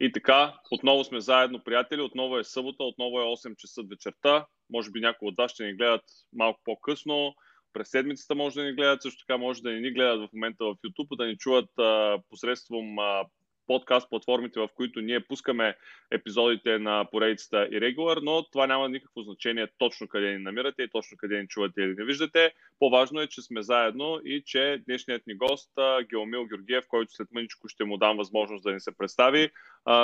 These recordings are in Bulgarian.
И така, отново сме заедно, приятели. Отново е събота, отново е 8 часа вечерта. Може би някои от вас ще ни гледат малко по-късно. През седмицата може да ни гледат, също така може да ни гледат в момента в YouTube, да ни чуват а, посредством а, подкаст платформите, в които ние пускаме епизодите на поредицата и регулар, но това няма никакво значение точно къде ни намирате и точно къде ни чувате или не виждате. По-важно е, че сме заедно и че днешният ни гост, Геомил Георгиев, който след мъничко ще му дам възможност да ни се представи,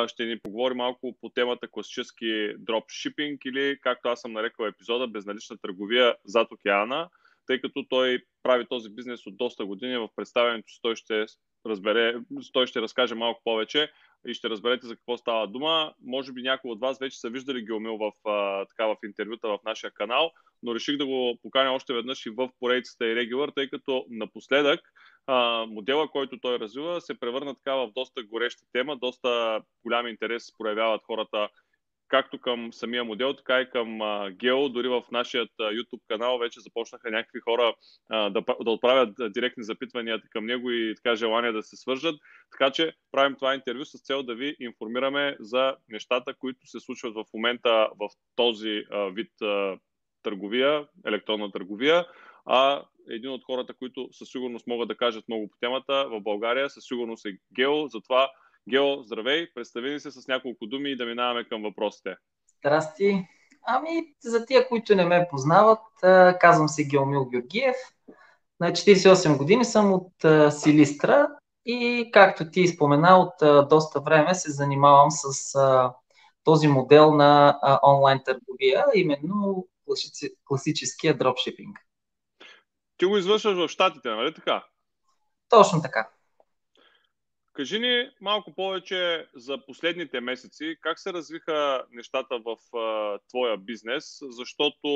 ще ни поговори малко по темата класически дропшипинг или, както аз съм нарекал епизода, безналична търговия зад океана тъй като той прави този бизнес от доста години. В представянето си той ще разбере, той ще разкаже малко повече и ще разберете за какво става дума. Може би някои от вас вече са виждали Геомил в, така, в интервюта в нашия канал, но реших да го поканя още веднъж и в поредицата и регулър, тъй като напоследък а, модела, който той развива, се превърна така в доста гореща тема, доста голям интерес проявяват хората както към самия модел, така и към Гео. Дори в нашия YouTube канал вече започнаха някакви хора а, да, да отправят директни запитвания към него и така желание да се свържат. Така че правим това интервю с цел да ви информираме за нещата, които се случват в момента в този а, вид търговия, електронна търговия. А един от хората, които със сигурност могат да кажат много по темата в България, със сигурност е Гео. Затова Гео, здравей, представи ни се с няколко думи и да минаваме към въпросите. Здрасти. Ами, за тия, които не ме познават, казвам се Геомил Георгиев. На 48 години съм от Силистра и, както ти спомена, от доста време се занимавам с този модел на онлайн търговия, именно класическия дропшипинг. Ти го извършваш в Штатите, нали така? Точно така. Кажи ни малко повече за последните месеци. Как се развиха нещата в а, твоя бизнес? Защото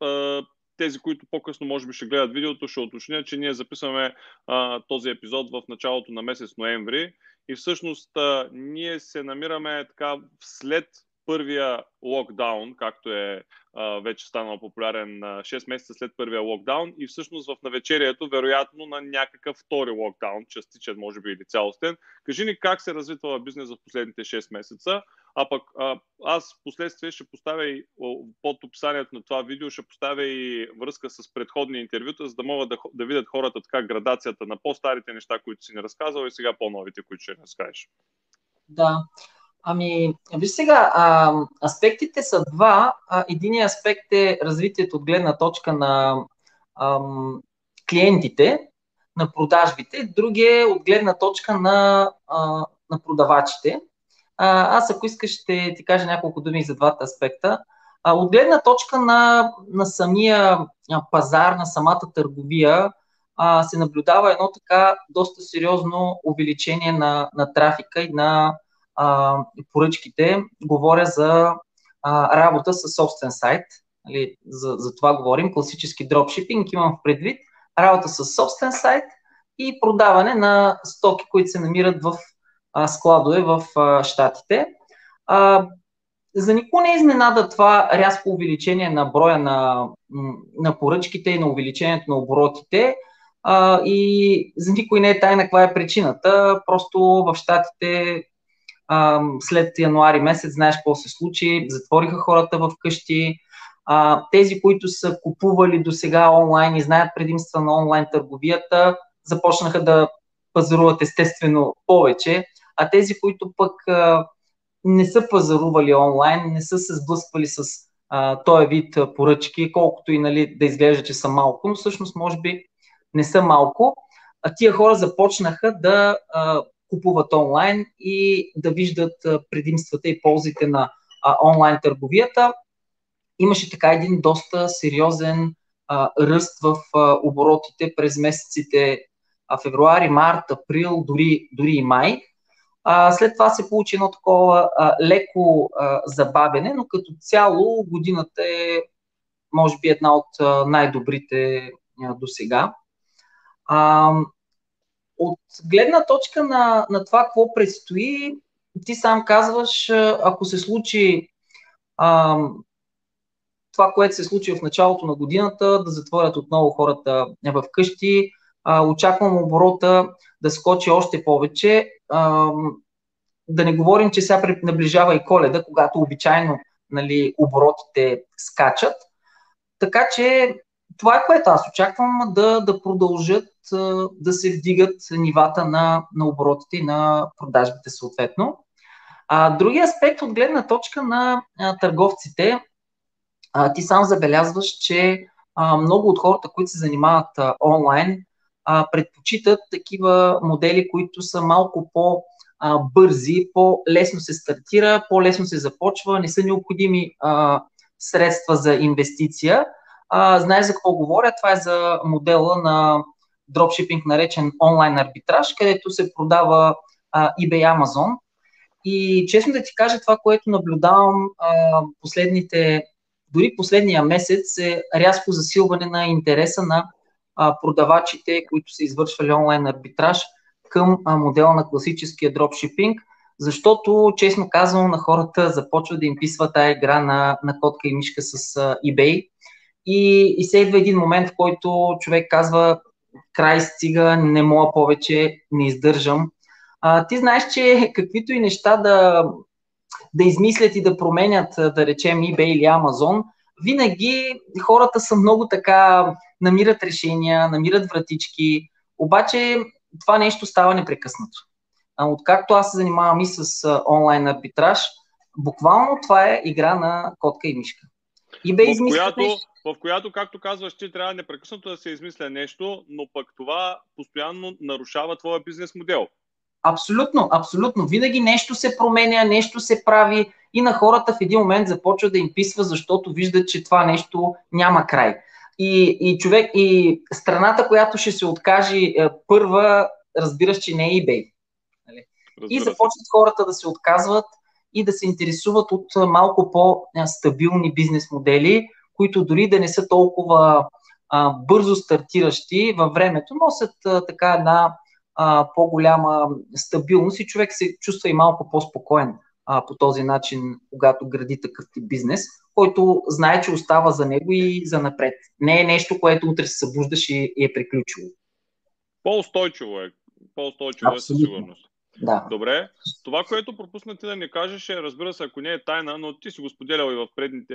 а, тези, които по-късно може би ще гледат видеото, ще уточнят, че ние записваме а, този епизод в началото на месец ноември и всъщност а, ние се намираме така след първия локдаун, както е а, вече станал популярен 6 месеца след първия локдаун и всъщност в навечерието, вероятно на някакъв втори локдаун, частичен може би или цялостен. Кажи ни как се развива това бизнес в последните 6 месеца, а пък а, аз в последствие ще поставя и под описанието на това видео, ще поставя и връзка с предходни интервюта, за да могат да, да видят хората така градацията на по-старите неща, които си не разказал и сега по-новите, които ще разкажеш. Да. Ами, виж сега, а, аспектите са два. Единият аспект е развитието от гледна точка на ам, клиентите, на продажбите, другия е от гледна точка на, а, на продавачите. А, аз, ако искаш, ще ти кажа няколко думи за двата аспекта. А, от гледна точка на, на самия пазар, на самата търговия, а, се наблюдава едно така доста сериозно увеличение на, на трафика и на а, поръчките, говоря за а, работа с собствен сайт. Нали, за, за това говорим. Класически дропшипинг имам в предвид работа с собствен сайт и продаване на стоки, които се намират в а, складове в а, Штатите. А, за никого не изненада това рязко увеличение на броя на, на поръчките и на увеличението на оборотите. А, и за никой не е тайна каква е причината. Просто в Штатите а, след януари месец, знаеш какво се случи, затвориха хората в къщи. А, тези, които са купували до сега онлайн и знаят предимства на онлайн търговията, започнаха да пазаруват естествено повече, а тези, които пък а, не са пазарували онлайн, не са се сблъсквали с а, този вид поръчки, колкото и нали, да изглежда, че са малко, но всъщност може би не са малко. А тия хора започнаха да а, купуват онлайн и да виждат предимствата и ползите на онлайн търговията. Имаше така един доста сериозен а, ръст в а, оборотите през месеците а, февруари, март, април, дори, дори и май. А, след това се получи едно такова а, леко а, забавене, но като цяло годината е, може би, една от най-добрите до сега. От гледна точка на, на това, какво предстои, ти сам казваш, ако се случи а, това, което се случи в началото на годината, да затворят отново хората в къщи, а, очаквам оборота да скочи още повече. А, да не говорим, че сега наближава и коледа, когато обичайно нали, оборотите скачат. Така че това е което аз очаквам да, да продължат да се вдигат нивата на, на оборотите и на продажбите съответно. А, другия аспект от гледна точка на а, търговците, а, ти сам забелязваш, че а, много от хората, които се занимават а, онлайн, а, предпочитат такива модели, които са малко по- бързи, по-лесно се стартира, по-лесно се започва, не са необходими а, средства за инвестиция. А, знаеш за какво говоря? Това е за модела на дропшипинг, наречен онлайн арбитраж, където се продава а, eBay Amazon. И честно да ти кажа, това, което наблюдавам а, последните, дори последния месец е рязко засилване на интереса на а, продавачите, които са извършвали онлайн арбитраж към а, модела на класическия дропшипинг, защото, честно казвам, на хората започва да им писва тая игра на, на котка и мишка с а, eBay. И, и се идва един момент, в който човек казва, край стига, не мога повече, не издържам. А, ти знаеш, че каквито и неща да, да измислят и да променят, да речем eBay или Amazon, винаги хората са много така, намират решения, намират вратички, обаче това нещо става непрекъснато. Откакто аз се занимавам и с онлайн арбитраж, буквално това е игра на котка и мишка. eBay в която, нещо в която, както казваш, ти трябва непрекъснато да се измисля нещо, но пък това постоянно нарушава твоя бизнес модел. Абсолютно, абсолютно. Винаги нещо се променя, нещо се прави и на хората в един момент започва да им писва, защото виждат, че това нещо няма край. И, и човек, и страната, която ще се откаже е, първа, разбираш, че не е eBay. Нали? И започват хората да се отказват и да се интересуват от малко по-стабилни бизнес модели, които дори да не са толкова а, бързо стартиращи във времето, носят а, така една а, по-голяма стабилност и човек се чувства и малко по-спокоен а, по този начин, когато гради такъв тип бизнес, който знае, че остава за него и за напред. Не е нещо, което утре се събуждаш и, и е приключило. По-устойчиво е. По-устойчиво е със сигурност. Да. Добре. Това, което пропусна ти да ни кажеш е, разбира се, ако не е тайна, но ти си го споделял и в предните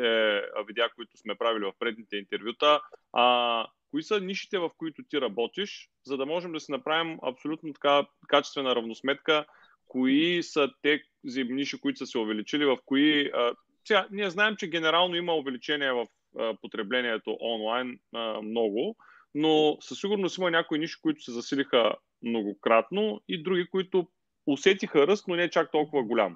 видеа, които сме правили в предните интервюта, а, кои са нишите, в които ти работиш, за да можем да си направим абсолютно така качествена равносметка, кои са тези ниши, които са се увеличили, в кои... А, сега, ние знаем, че генерално има увеличение в а, потреблението онлайн а, много, но със сигурност има някои ниши, които се засилиха многократно и други, които усетиха ръст, но не чак толкова голям.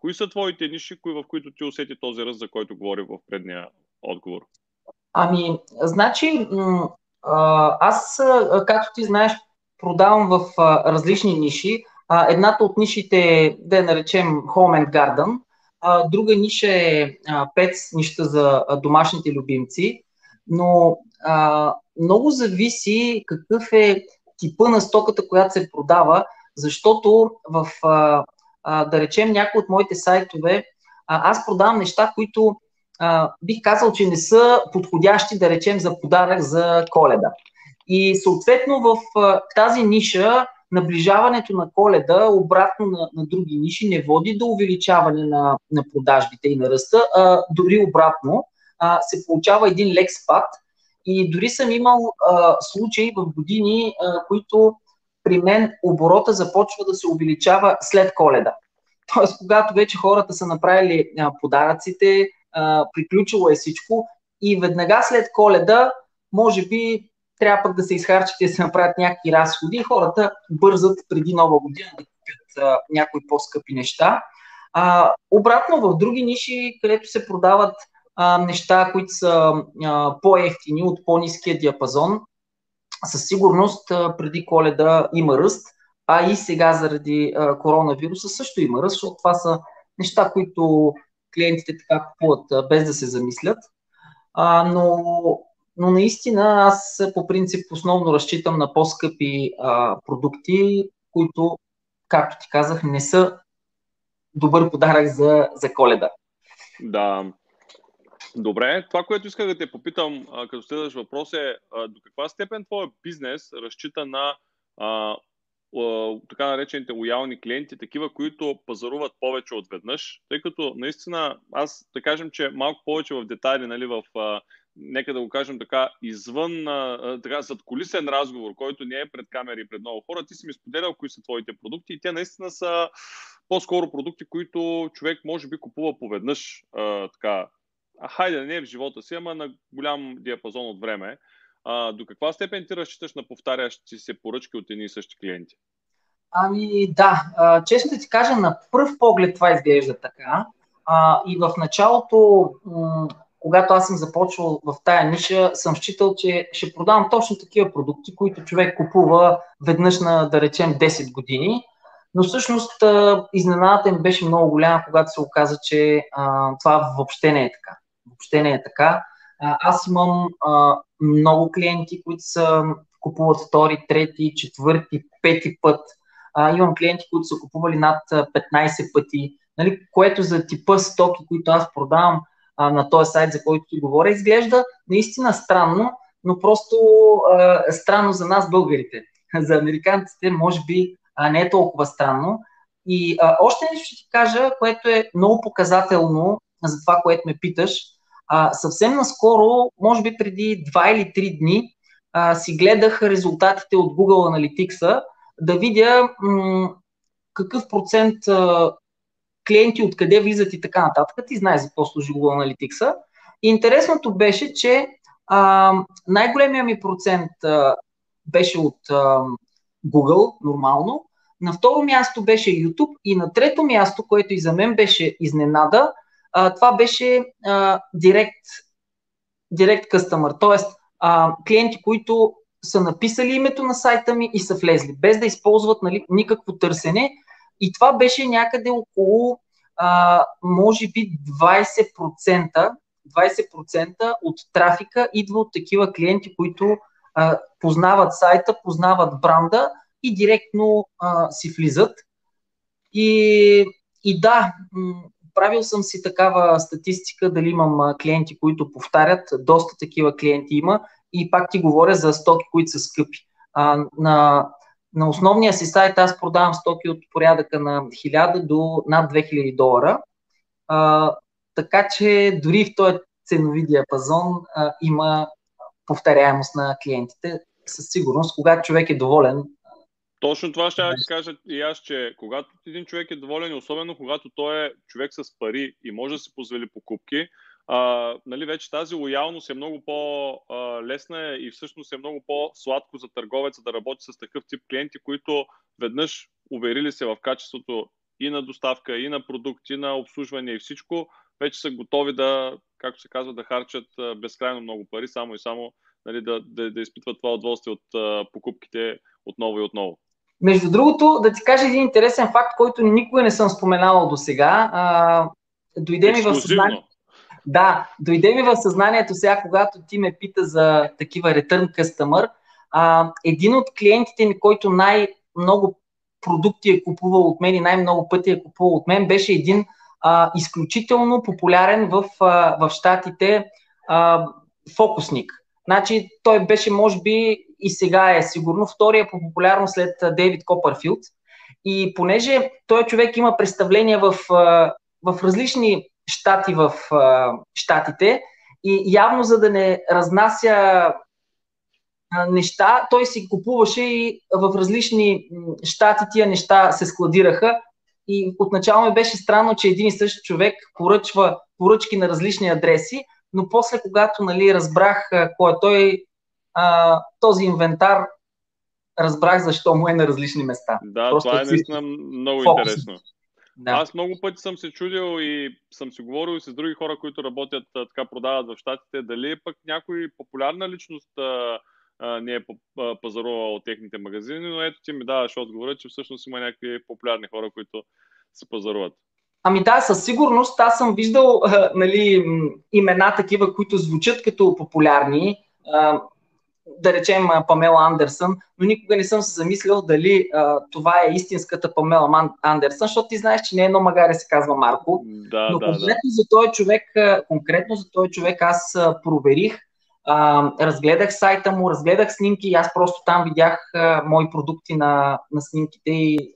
Кои са твоите ниши, кои, в които ти усети този ръст, за който говори в предния отговор? Ами, значи, аз, както ти знаеш, продавам в различни ниши. Едната от нишите е, да я наречем Home and Garden, друга ниша е Pets, нишата за домашните любимци, но много зависи какъв е типа на стоката, която се продава защото в, а, а, да речем, някои от моите сайтове, а, аз продавам неща, които а, бих казал, че не са подходящи, да речем, за подарък за коледа. И съответно в а, тази ниша наближаването на коледа, обратно на, на други ниши, не води до увеличаване на, на продажбите и на ръста, а дори обратно а, се получава един лек спад. И дори съм имал а, случаи в години, а, които при мен оборота започва да се увеличава след коледа. Тоест, когато вече хората са направили подаръците, приключило е всичко и веднага след коледа, може би трябва пък да се изхарчат и да се направят някакви разходи и хората бързат преди нова година да купят някои по-скъпи неща. А, обратно в други ниши, където се продават а, неща, които са а, по-ефтини от по-низкия диапазон, със сигурност преди коледа има ръст, а и сега заради коронавируса също има ръст, защото това са неща, които клиентите така купуват без да се замислят. А, но, но наистина аз по принцип основно разчитам на по-скъпи а, продукти, които, както ти казах, не са добър подарък за, за коледа. Да, Добре, това, което исках да те попитам, като следваш въпрос е до каква степен твоя бизнес разчита на а, така наречените лоялни клиенти, такива, които пазаруват повече от веднъж, тъй като наистина аз да кажем, че малко повече в детайли, нали, в нека да го кажем така, извън така, зад колисен разговор, който не е пред камери и пред много хора, ти си ми споделял кои са твоите продукти и те наистина са по-скоро продукти, които човек може би купува поведнъж, а, така, а, хайде, не е в живота си, ама на голям диапазон от време. А, до каква степен ти разчиташ на повтарящи се поръчки от едни и същи клиенти? Ами да, а, честно да ти кажа, на пръв поглед това изглежда така. А, и в началото, м- когато аз съм започвал в тая ниша, съм считал, че ще продавам точно такива продукти, които човек купува веднъж на, да речем, 10 години. Но всъщност изненадата им беше много голяма, когато се оказа, че а, това въобще не е така. Въобще не е така. Аз имам а, много клиенти, които са купуват втори, трети, четвърти, пети път. А, имам клиенти, които са купували над 15 пъти, нали, което за типа стоки, които аз продавам а, на този сайт, за който ти говоря, изглежда наистина странно, но просто а, странно за нас, българите. За американците, може би, а, не е толкова странно. И а, още нещо ще ти кажа, което е много показателно за това, което ме питаш. А, съвсем наскоро, може би преди 2 или 3 дни, а, си гледах резултатите от Google Analytics да видя м- какъв процент а, клиенти откъде влизат и така нататък. Ти знаеш за какво служи Google Analytics. Интересното беше, че а, най-големия ми процент а, беше от а, Google, нормално. На второ място беше YouTube и на трето място, което и за мен беше изненада, а, това беше а, Direct, Direct Customer, т.е. клиенти, които са написали името на сайта ми и са влезли, без да използват нали, никакво търсене. И това беше някъде около, а, може би, 20%, 20% от трафика идва от такива клиенти, които а, познават сайта, познават бранда и директно а, си влизат. И, и да, правил съм си такава статистика, дали имам клиенти, които повтарят, доста такива клиенти има и пак ти говоря за стоки, които са скъпи. А, на, на основния си сайт аз продавам стоки от порядъка на 1000 до над 2000 долара. А, така че дори в този ценови диапазон а, има повторяемост на клиентите. Със сигурност, когато човек е доволен, точно това ще да кажа и аз, че когато един човек е доволен, особено когато той е човек с пари и може да си позволи покупки, а, нали, вече тази лоялност е много по-лесна и всъщност е много по-сладко за търговеца да работи с такъв тип клиенти, които веднъж уверили се в качеството и на доставка, и на продукти, на обслужване и всичко, вече са готови да, както се казва, да харчат безкрайно много пари, само и само нали, да, да, да изпитват това удоволствие от а, покупките отново и отново. Между другото, да ти кажа един интересен факт, който никога не съм споменавал до сега. дойде ми в съзнанието. Да, дойде ми в съзнанието сега, когато ти ме пита за такива return customer. А, един от клиентите ми, който най-много продукти е купувал от мен и най-много пъти е купувал от мен, беше един а, изключително популярен в, а, в Штатите а, фокусник. Значи той беше, може би, и сега е сигурно втория по популярност след Дейвид Копърфилд. И понеже той човек има представления в, в различни щати в щатите и явно за да не разнася неща, той си купуваше и в различни щати тия неща се складираха и отначало ми беше странно, че един и същ човек поръчва поръчки на различни адреси, но после, когато нали, разбрах кой е той, а, този инвентар, разбрах защо му е на различни места. Да, Просто това е наистина много фокус. интересно. Да. Аз много пъти съм се чудил и съм си говорил и с други хора, които работят, така продават в Штатите, дали пък някой популярна личност а, а, не е пазарувал от техните магазини, но ето ти ми даваш отговора, че всъщност има някакви популярни хора, които се пазаруват. Ами да, със сигурност. Аз съм виждал а, нали, имена такива, които звучат като популярни. А, да речем Памела Андерсън, но никога не съм се замислял дали а, това е истинската Памела Андерсън, защото ти знаеш, че не е едно магаре се казва Марко. Да, но да, конкретно, да. За този човек, конкретно за този човек аз проверих а, разгледах сайта му, разгледах снимки и аз просто там видях а, мои продукти на, на снимките и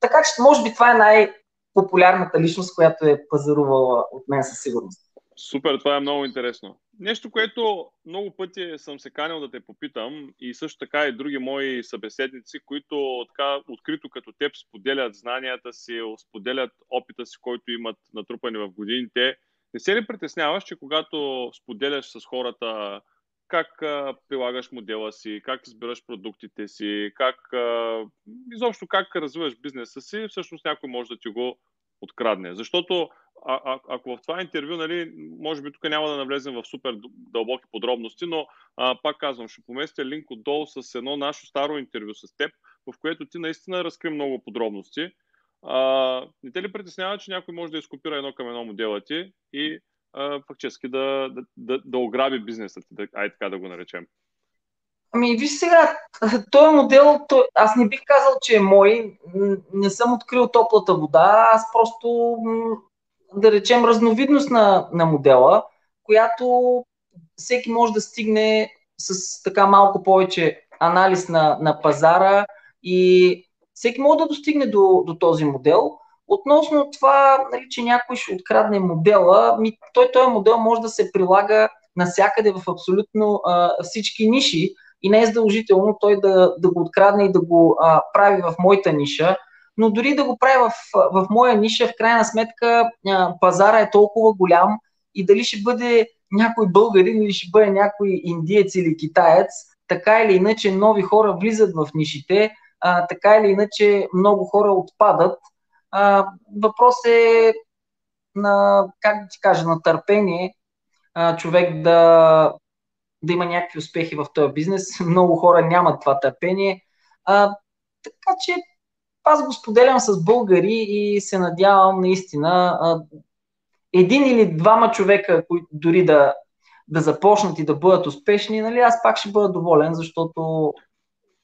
така че може би това е най-популярната личност, която е пазарувала от мен със сигурност. Супер, това е много интересно. Нещо, което много пъти съм се канил да те попитам и също така и други мои събеседници, които така открито като теб споделят знанията си, споделят опита си, който имат натрупани в годините. Не се ли притесняваш, че когато споделяш с хората как прилагаш модела си, как избираш продуктите си, как изобщо как развиваш бизнеса си, всъщност някой може да ти го открадне. Защото а, а, ако в това интервю, нали, може би тук няма да навлезем в супер дълбоки подробности, но а, пак казвам, ще поместя линк отдолу с едно наше старо интервю с теб, в което ти наистина разкри много подробности. А, не те ли притеснява, че някой може да изкопира едно към едно модела ти и а, фактически да, да, да, да ограби бизнеса ти, да, ай така да го наречем? Ами, виж сега, този модел, той, аз не бих казал, че е мой. Не съм открил топлата вода, аз просто да речем, разновидност на, на модела, която всеки може да стигне с така малко повече анализ на, на пазара и всеки може да достигне до, до този модел. Относно това, нали, че някой ще открадне модела, ми, той този модел може да се прилага навсякъде в абсолютно а, всички ниши и не е задължително той да, да го открадне и да го а, прави в моята ниша но дори да го правя в, в моя ниша, в крайна сметка пазара е толкова голям и дали ще бъде някой българин или ще бъде някой индиец или китаец, така или иначе нови хора влизат в нишите, а, така или иначе много хора отпадат. А, въпрос е на, как да ти кажа, на търпение а, човек да, да има някакви успехи в този бизнес. Много хора нямат това търпение. А, така че аз го споделям с българи и се надявам наистина един или двама човека, които дори да, да започнат и да бъдат успешни, нали, аз пак ще бъда доволен, защото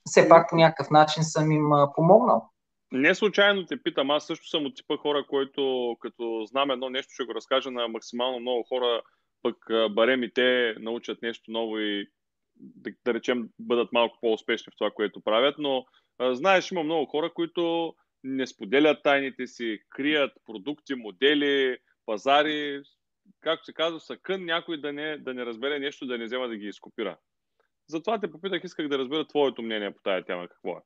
все пак по някакъв начин съм им помогнал. Не случайно те питам, аз също съм от типа хора, който като знам едно нещо, ще го разкажа на максимално много хора, пък барем и те научат нещо ново и да, да речем бъдат малко по-успешни в това, което правят, но Знаеш, има много хора, които не споделят тайните си, крият продукти, модели, пазари, както се казва, са кън някой да не, да не разбере нещо, да не взема да ги изкопира. Затова те попитах, исках да разбера твоето мнение по тая тема. Какво е?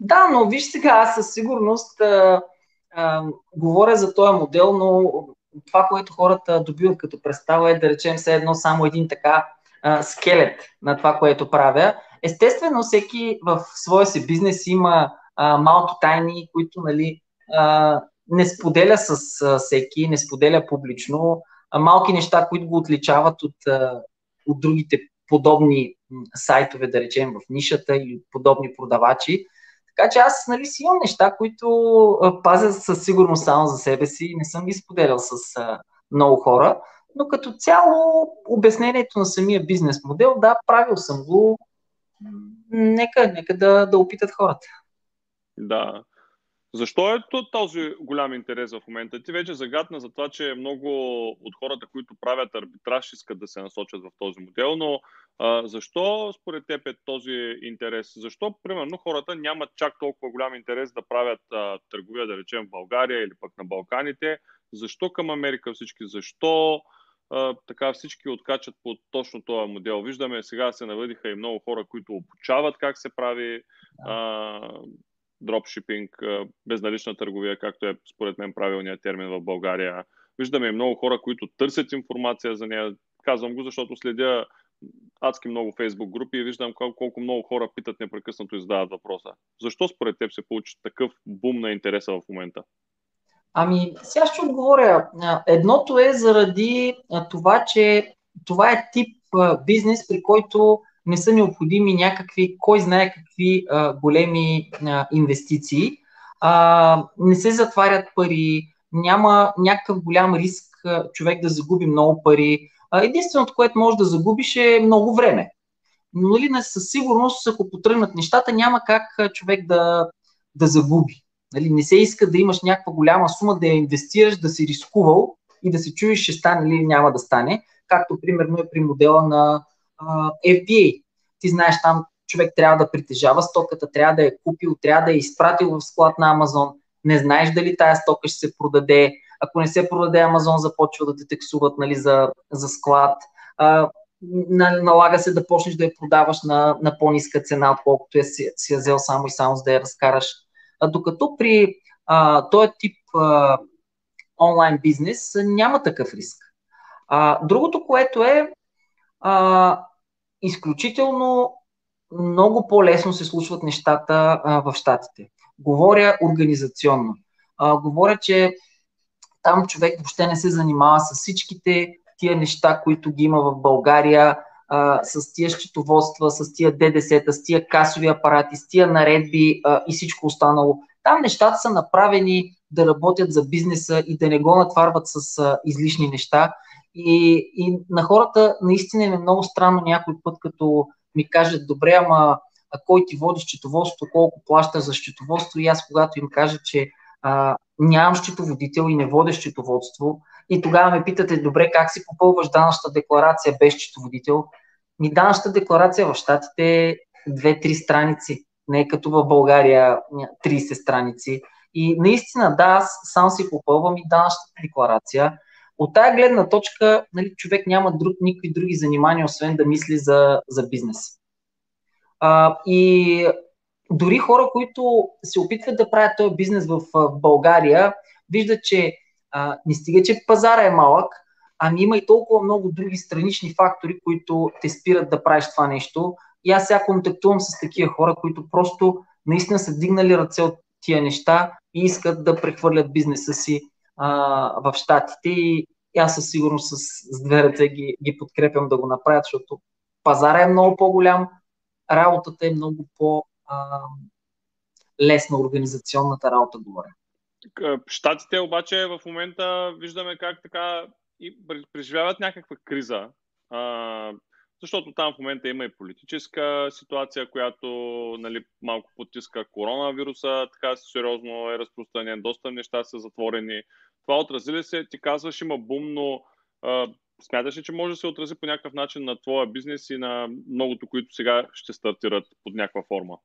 Да, но виж сега, аз със сигурност а, а, говоря за този модел, но това, което хората добиват като представа е да речем все едно само един така а, скелет на това, което правя. Естествено, всеки в своя си бизнес има а, малки тайни, които нали, а, не споделя с а, всеки, не споделя публично. А, малки неща, които го отличават от, а, от другите подобни сайтове, да речем, в нишата или подобни продавачи. Така че аз нали, си имам неща, които пазя със сигурност само за себе си и не съм ги споделял с много хора. Но като цяло обяснението на самия бизнес модел, да, правил съм го, нека, нека да, да опитат хората. Да. Защо е този голям интерес в момента? Ти вече загадна за това, че много от хората, които правят арбитраж, искат да се насочат в този модел, но а, защо според теб е този интерес? Защо, примерно, хората нямат чак толкова голям интерес да правят а, търговия, да речем, в България или пък на Балканите? Защо към Америка всички? Защо а, така всички откачат по точно този модел. Виждаме, сега се навъдиха и много хора, които обучават как се прави а, дропшипинг, безналична търговия, както е според мен правилният термин в България. Виждаме и много хора, които търсят информация за нея. Казвам го, защото следя адски много фейсбук групи и виждам колко, много хора питат непрекъснато и задават въпроса. Защо според теб се получи такъв бум на интереса в момента? Ами, сега ще отговоря. Едното е заради това, че това е тип бизнес, при който не са необходими някакви, кой знае какви а, големи а, инвестиции. А, не се затварят пари, няма някакъв голям риск а, човек да загуби много пари. А, единственото, което може да загубиш е много време. Но нали, със сигурност, ако потръгнат нещата, няма как човек да, да загуби. Нали, не се иска да имаш някаква голяма сума, да я инвестираш, да си рискувал и да се чуеш ще стане или няма да стане. както примерно е при модела на а, FBA. Ти знаеш там човек трябва да притежава стоката, трябва да е купил, трябва да е изпратил в склад на Амазон, не знаеш дали тая стока ще се продаде, ако не се продаде Амазон започва да те тексуват нали, за, за склад, а, налага се да почнеш да я продаваш на, на по-ниска цена, отколкото е си, си я взел само и само за да я разкараш. А, докато при а, този тип а, онлайн бизнес няма такъв риск. А, другото, което е а, изключително много по-лесно се случват нещата а, в Штатите. Говоря организационно. А, говоря, че там човек въобще не се занимава с всичките тия неща, които ги има в България, а, с тия счетоводства, с тия ДДС-та, с тия касови апарати, с тия наредби а, и всичко останало. Там нещата са направени да работят за бизнеса и да не го натварват с а, излишни неща. И, и на хората наистина е много странно някой път, като ми кажат, добре, ама а кой ти води счетоводство, колко плаща за счетоводство и аз когато им кажа, че а, нямам счетоводител и не водя счетоводство и тогава ме питате, добре, как си попълваш данъчната декларация без счетоводител? Ми данъчната декларация в Штатите е 2-3 страници, не е като в България 30 страници. И наистина, да, аз сам си попълвам и данъчната декларация. От тая гледна точка, нали, човек няма друг, никакви други занимания, освен да мисли за, за бизнес. А, и дори хора, които се опитват да правят този бизнес в България, виждат, че а, не стига, че пазара е малък, ами има и толкова много други странични фактори, които те спират да правиш това нещо. И аз сега контактувам с такива хора, които просто наистина са дигнали ръце от тия неща и искат да прехвърлят бизнеса си а, в Штатите. И аз със сигурност с, с две ръце ги, ги подкрепям да го направят, защото пазара е много по-голям, работата е много по-лесна, организационната работа горе. Штатите обаче в момента виждаме как така и преживяват някаква криза, а, защото там в момента има и политическа ситуация, която нали, малко потиска коронавируса, така сериозно е разпространен, доста неща са затворени. Това отрази ли се? Ти казваш, има бум, но а, смяташ ли, че може да се отрази по някакъв начин на твоя бизнес и на многото, които сега ще стартират под някаква форма?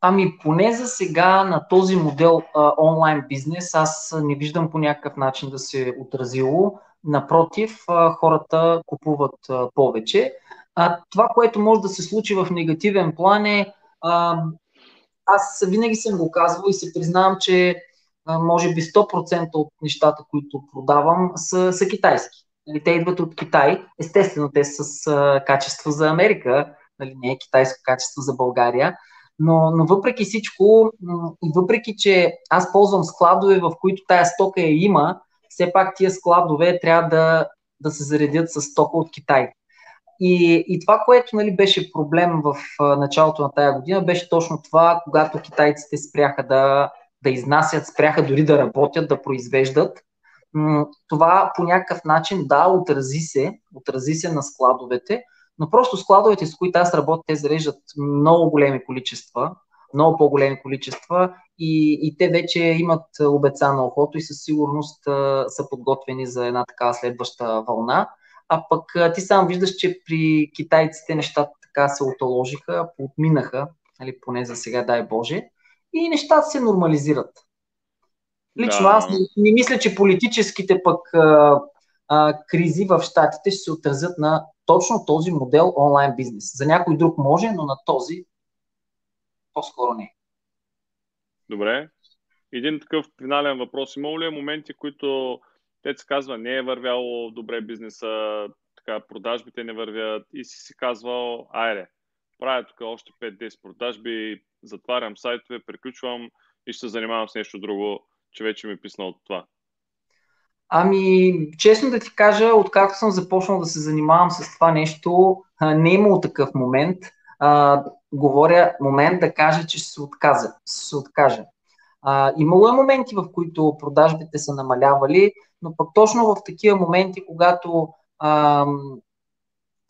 Ами поне за сега на този модел а, онлайн бизнес аз не виждам по някакъв начин да се отразило. Напротив, а, хората купуват а, повече. А това, което може да се случи в негативен план е, а, аз винаги съм го казвал и се признавам, че може би 100% от нещата, които продавам, са, са китайски. Нали, те идват от Китай. Естествено, те са с а, качество за Америка, нали, не е китайско качество за България. Но, но въпреки всичко, и въпреки, че аз ползвам складове, в които тая стока я има, все пак тия складове трябва да, да се заредят с стока от Китай. И, и това, което нали, беше проблем в началото на тая година, беше точно това, когато китайците спряха да, да изнасят, спряха дори да работят, да произвеждат. Това по някакъв начин, да, отрази се, отрази се на складовете, но просто складовете, с които аз работя, те зареждат много големи количества, много по-големи количества и, и те вече имат обеца охото и със сигурност а, са подготвени за една така следваща вълна. А пък а, ти сам виждаш, че при китайците нещата така се отоложиха, отминаха, нали, поне за сега, дай Боже, и нещата се нормализират. Лично да. аз не, не мисля, че политическите пък а, а, кризи в щатите ще се отразят на точно този модел онлайн бизнес. За някой друг може, но на този по-скоро не. Добре. Един такъв финален въпрос. Има ли е моменти, които те се казва не е вървяло добре бизнеса, така продажбите не вървят и си си казвал, айде, правя тук още 5-10 продажби, затварям сайтове, приключвам и ще се занимавам с нещо друго, че вече ми е писнал от това. Ами, честно да ти кажа, откакто съм започнал да се занимавам с това нещо, не е имало такъв момент. А, говоря момент да кажа, че ще се отказа. се откажа. А, имало е моменти, в които продажбите са намалявали, но пък точно в такива моменти, когато а,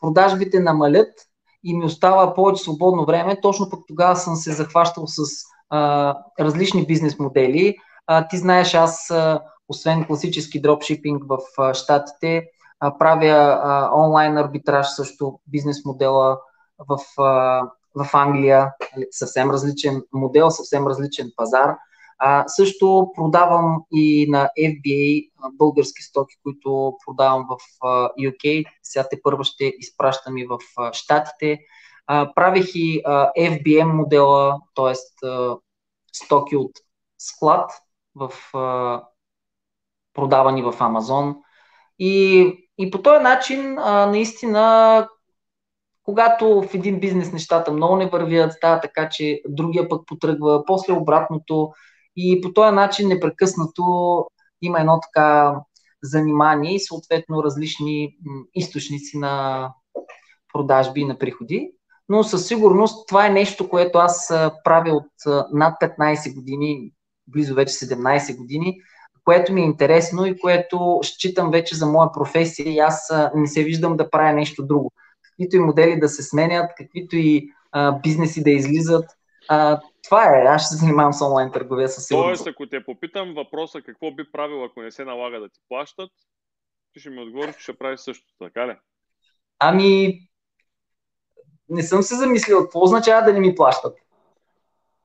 продажбите намалят и ми остава повече свободно време, точно пък тогава съм се захващал с а, различни бизнес модели. А, ти знаеш, аз а, освен класически дропшипинг в Штатите, а, правя а, онлайн арбитраж също, бизнес модела в, а, в Англия, нали, съвсем различен модел, съвсем различен пазар. А, също продавам и на FBA български стоки, които продавам в UK. Сега те първо ще изпращам и в Штатите. А, правих и а, FBM модела, т.е. стоки от склад в а, продавани в Амазон. И, и по този начин, а, наистина, когато в един бизнес нещата много не вървят, става така, че другия пък потръгва, после обратното. И по този начин непрекъснато има едно така занимание и съответно различни източници на продажби и на приходи. Но със сигурност това е нещо, което аз правя от над 15 години, близо вече 17 години, което ми е интересно и което считам вече за моя професия и аз не се виждам да правя нещо друго. Каквито и модели да се сменят, каквито и а, бизнеси да излизат, а, това е. Аз ще се занимавам с онлайн търговия със сигурност. Тоест, ако те попитам въпроса какво би правил, ако не се налага да ти плащат, ти ще ми отговориш, че ще правиш също, така ли? Ами, не съм се замислил. Какво означава да не ми плащат?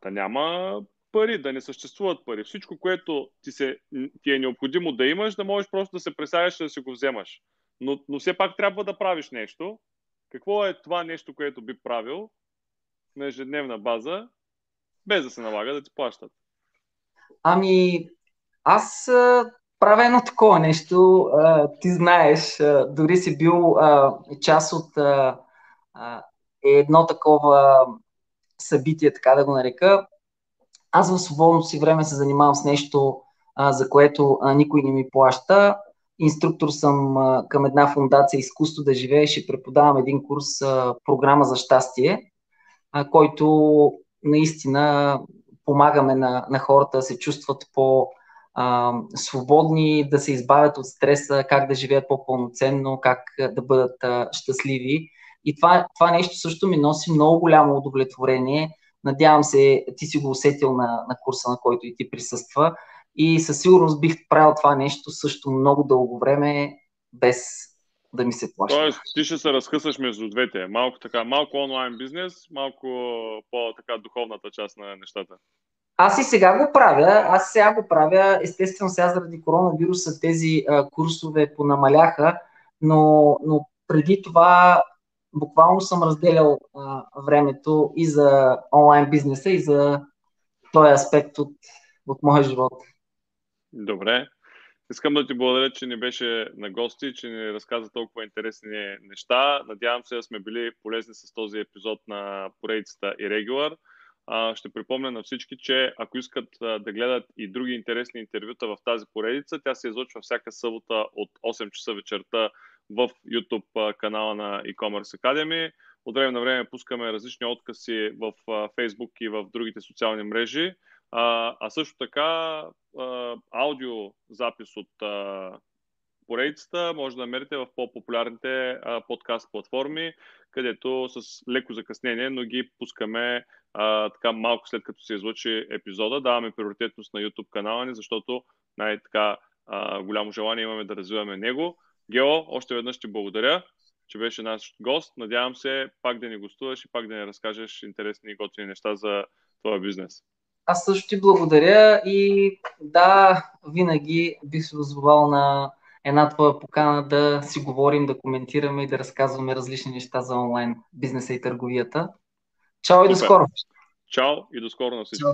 Та няма пари, да не съществуват пари. Всичко, което ти, се, ти е необходимо да имаш, да можеш просто да се пресягаш и да си го вземаш. Но, но все пак трябва да правиш нещо. Какво е това нещо, което би правил на ежедневна база, без да се налага да ти плащат? Ами, аз правя едно такова нещо. А, ти знаеш, а, дори си бил а, част от а, а, едно такова събитие, така да го нарека. Аз в свободното си време се занимавам с нещо, а, за което а, никой не ми плаща. Инструктор съм а, към една фундация Изкуство да живееш и преподавам един курс а, Програма за щастие, а, който наистина помагаме на, на хората да се чувстват по- а, свободни, да се избавят от стреса, как да живеят по-пълноценно, как да бъдат а, щастливи. И това, това нещо също ми носи много голямо удовлетворение. Надявам се, ти си го усетил на, на курса, на който и ти присъства. И със сигурност бих правил това нещо също много дълго време, без да ми се плаща. Тоест, ти ще се разхъсаш между двете. Малко, така, малко онлайн бизнес, малко по-така духовната част на нещата. Аз и сега го правя. Аз сега го правя. Естествено, сега заради коронавируса тези а, курсове понамаляха, но, но преди това буквално съм разделял а, времето и за онлайн бизнеса, и за този аспект от, от моя живот. Добре. Искам да ти благодаря, че ни беше на гости, че ни разказа толкова интересни неща. Надявам се да сме били полезни с този епизод на поредицата Irregular. Ще припомня на всички, че ако искат да гледат и други интересни интервюта в тази поредица, тя се излъчва всяка събота от 8 часа вечерта в YouTube канала на e-commerce Academy. От време на време пускаме различни откази в Facebook и в другите социални мрежи. А, а също така а, аудио от а, поредицата може да намерите в по-популярните а, подкаст платформи, където с леко закъснение, но ги пускаме а, така малко след като се излъчи епизода. Даваме приоритетност на YouTube канала ни, защото най-така голямо желание имаме да развиваме него. Гео, още веднъж ти благодаря, че беше наш гост. Надявам се пак да ни гостуваш и пак да ни разкажеш интересни и готини неща за твоя бизнес. Аз също ти благодаря и да, винаги бих се дозволал на една твоя покана да си говорим, да коментираме и да разказваме различни неща за онлайн бизнеса и търговията. Чао и до скоро! Чао и до скоро на всички! Чао.